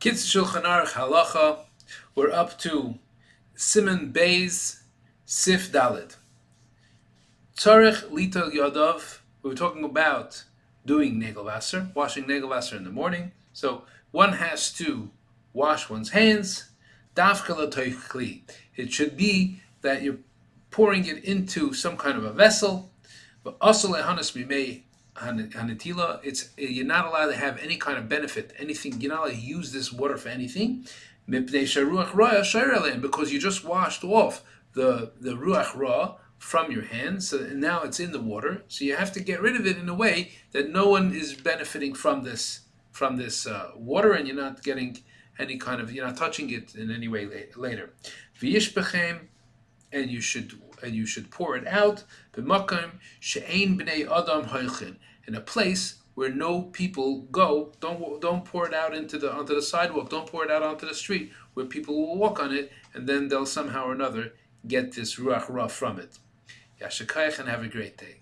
Kitz Shulchan Aruch Halacha. We're up to Siman Beis Sif Dalid. Tzarech Lita Yadav. We were talking about doing Nagelwasser, washing Nagelwasser in the morning. So one has to wash one's hands. Dafka It should be that you're pouring it into some kind of a vessel. But also lehanas mimei hanetila. It's you're not allowed to have any kind of benefit, anything. You're not allowed to use this water for anything. Because you just washed off the the ruach ra from your hands, so now it's in the water. So you have to get rid of it in a way that no one is benefiting from this from this uh, water, and you're not getting any kind of you're not touching it in any way later. And you should and you should pour it out. B'makom she'ein b'nei adam in a place where no people go. Don't don't pour it out into the onto the sidewalk. Don't pour it out onto the street where people will walk on it, and then they'll somehow or another get this ruach ra from it. Yashakayach and have a great day.